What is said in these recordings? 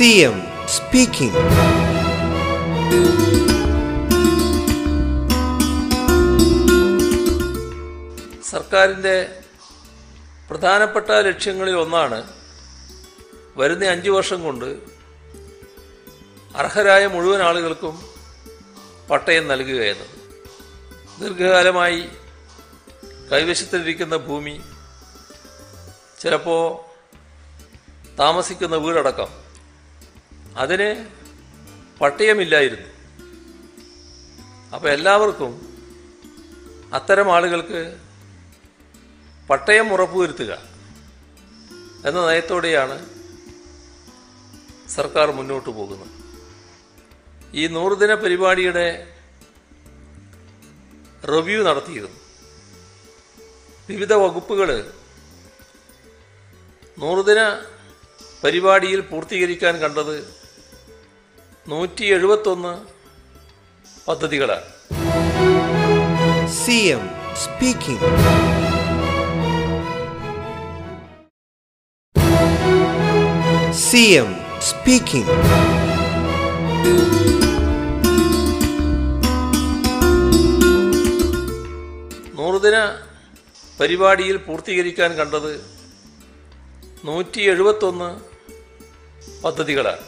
CM speaking സർക്കാരിന്റെ പ്രധാനപ്പെട്ട ലക്ഷ്യങ്ങളിൽ ഒന്നാണ് വരുന്ന അഞ്ച് വർഷം കൊണ്ട് അർഹരായ മുഴുവൻ ആളുകൾക്കും പട്ടയം നൽകുക എന്നത്. ദീർഘകാലമായി കൈവശത്തിലിരിക്കുന്ന ഭൂമി ചിലപ്പോൾ താമസിക്കുന്ന വീടടക്കം അതിന് പട്ടയമില്ലായിരുന്നു. അപ്പോൾ എല്ലാവർക്കും അത്തരം ആളുകൾക്ക് പട്ടയം ഉറപ്പുവരുത്തുക എന്ന നയത്തോടെയാണ് സർക്കാർ മുന്നോട്ട് പോകുന്നത്. ഈ നൂറുദിന പരിപാടിയുടെ റിവ്യൂ നടത്തിയിരുന്നു. വിവിധ വകുപ്പുകൾ നൂറുദിന പരിപാടിയിൽ പൂർത്തീകരിക്കാൻ കണ്ടത് നൂറ്റി എഴുപത്തൊന്ന് പദ്ധതികളാണ് CM speaking. CM speaking. നൂറുദിന പരിപാടിയിൽ പൂർത്തീകരിക്കാൻ കണ്ടത് നൂറ്റി എഴുപത്തൊന്ന് പദ്ധതികളാണ്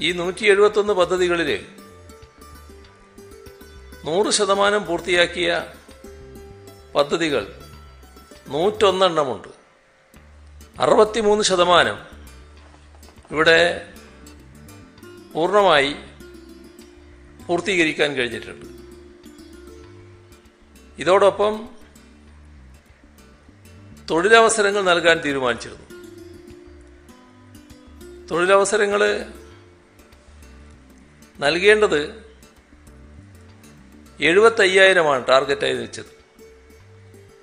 ഈ നൂറ്റി എഴുപത്തൊന്ന് പദ്ധതികളിൽ നൂറ് ശതമാനം പൂർത്തിയാക്കിയ പദ്ധതികൾ നൂറ്റൊന്നെണ്ണമുണ്ട്. അറുപത്തിമൂന്ന് ശതമാനം ഇവിടെ പൂർണമായി പൂർത്തീകരിക്കാൻ കഴിഞ്ഞിട്ടുണ്ട്. ഇതോടൊപ്പം തൊഴിലവസരങ്ങൾ നൽകാൻ തീരുമാനിച്ചിരുന്നു. തൊഴിലവസരങ്ങൾ നൽകേണ്ടത് എഴുപത്തയ്യായിരമാണ് ടാർഗറ്റായി വെച്ചത്.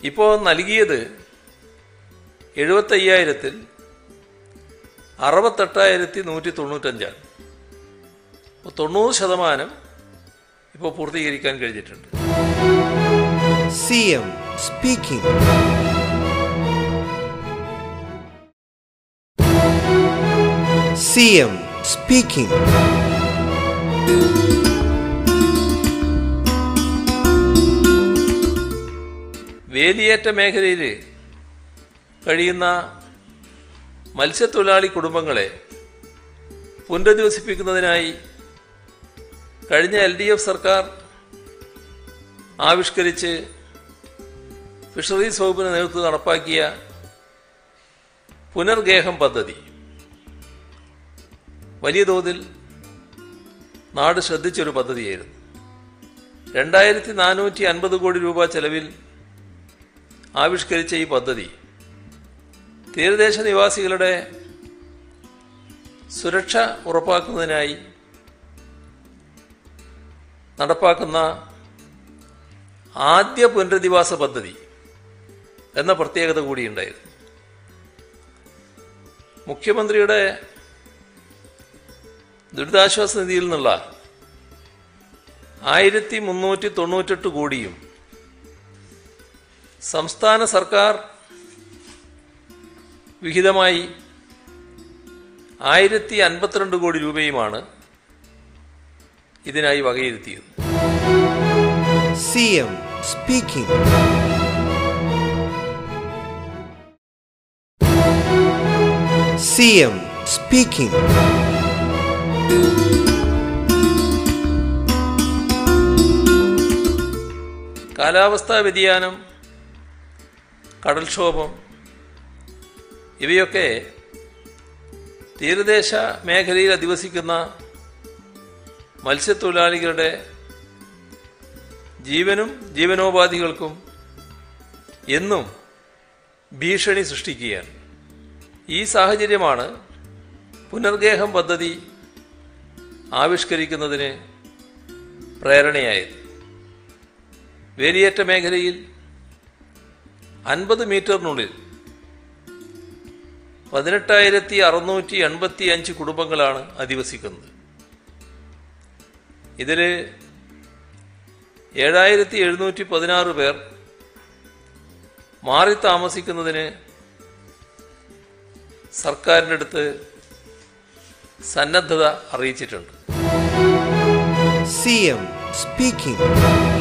ഇപ്പോൾ നൽകിയത് എഴുപത്തയ്യായിരത്തിൽ അറുപത്തെട്ടായിരത്തി നൂറ്റി തൊണ്ണൂറ്റഞ്ചാണ് അപ്പോൾ തൊണ്ണൂറ് ശതമാനം ഇപ്പോൾ പൂർത്തീകരിക്കാൻ കഴിഞ്ഞിട്ടുണ്ട്. C M speaking. C M speaking. വേലിയേറ്റ മേഖലയിൽ കഴിയുന്ന മത്സ്യത്തൊഴിലാളി കുടുംബങ്ങളെ പുനരധിവസിപ്പിക്കുന്നതിനായി കഴിഞ്ഞ എൽ ഡി എഫ് സർക്കാർ ആവിഷ്കരിച്ച് ഫിഷറീസ് വകുപ്പിന് നേതൃത്വം നടപ്പാക്കിയ പുനർഗേഹം പദ്ധതി വലിയ തോതിൽ നാട് ശ്രദ്ധിച്ചൊരു പദ്ധതിയായിരുന്നു. രണ്ടായിരത്തി നാനൂറ്റി അൻപത് കോടി രൂപ ചെലവിൽ ആവിഷ്കരിച്ച ഈ പദ്ധതി തീരദേശ നിവാസികളുടെ സുരക്ഷ ഉറപ്പാക്കുന്നതിനായി നടപ്പാക്കുന്ന ആദ്യ പുനരധിവാസ പദ്ധതി എന്ന പ്രത്യേകത കൂടിയുണ്ടായിരുന്നു മുഖ്യമന്ത്രിയുടെ ദുരിതാശ്വാസ നിധിയിൽ നിന്നുള്ള ആയിരത്തി മുന്നൂറ്റി തൊണ്ണൂറ്റെട്ട് കോടിയും സംസ്ഥാന സർക്കാർ വിഹിതമായി ആയിരത്തി അൻപത്തിരണ്ട് കോടി രൂപയുമാണ് ഇതിനായി വകയിരുത്തിയത് C M speaking C M speaking. കാലാവസ്ഥാ വ്യതിയാനം കടൽക്ഷോഭം ഇവയൊക്കെ തീരദേശ മേഖലയിൽ അധിവസിക്കുന്ന മത്സ്യത്തൊഴിലാളികളുടെ ജീവനും ജീവനോപാധികൾക്കും എന്നും ഭീഷണി സൃഷ്ടിക്കുകയാണ്. ഈ സാഹചര്യമാണ് പുനർഗേഹം പദ്ധതി ആവിഷ്കരിക്കുന്നതിന് പ്രേരണയായത്. വേലിയേറ്റ മേഖലയിൽ അൻപത് മീറ്ററിനുള്ളിൽ പതിനെട്ടായിരത്തി അറുന്നൂറ്റി എൺപത്തി അഞ്ച് കുടുംബങ്ങളാണ് അധിവസിക്കുന്നത്. ഇതിൽ ഏഴായിരത്തി എഴുന്നൂറ്റി പതിനാറ് പേർ മാറി താമസിക്കുന്നതിന് സർക്കാരിന്റെ അടുത്ത് സന്നദ്ധത അറിയിച്ചിട്ടുണ്ട്. see him speaking.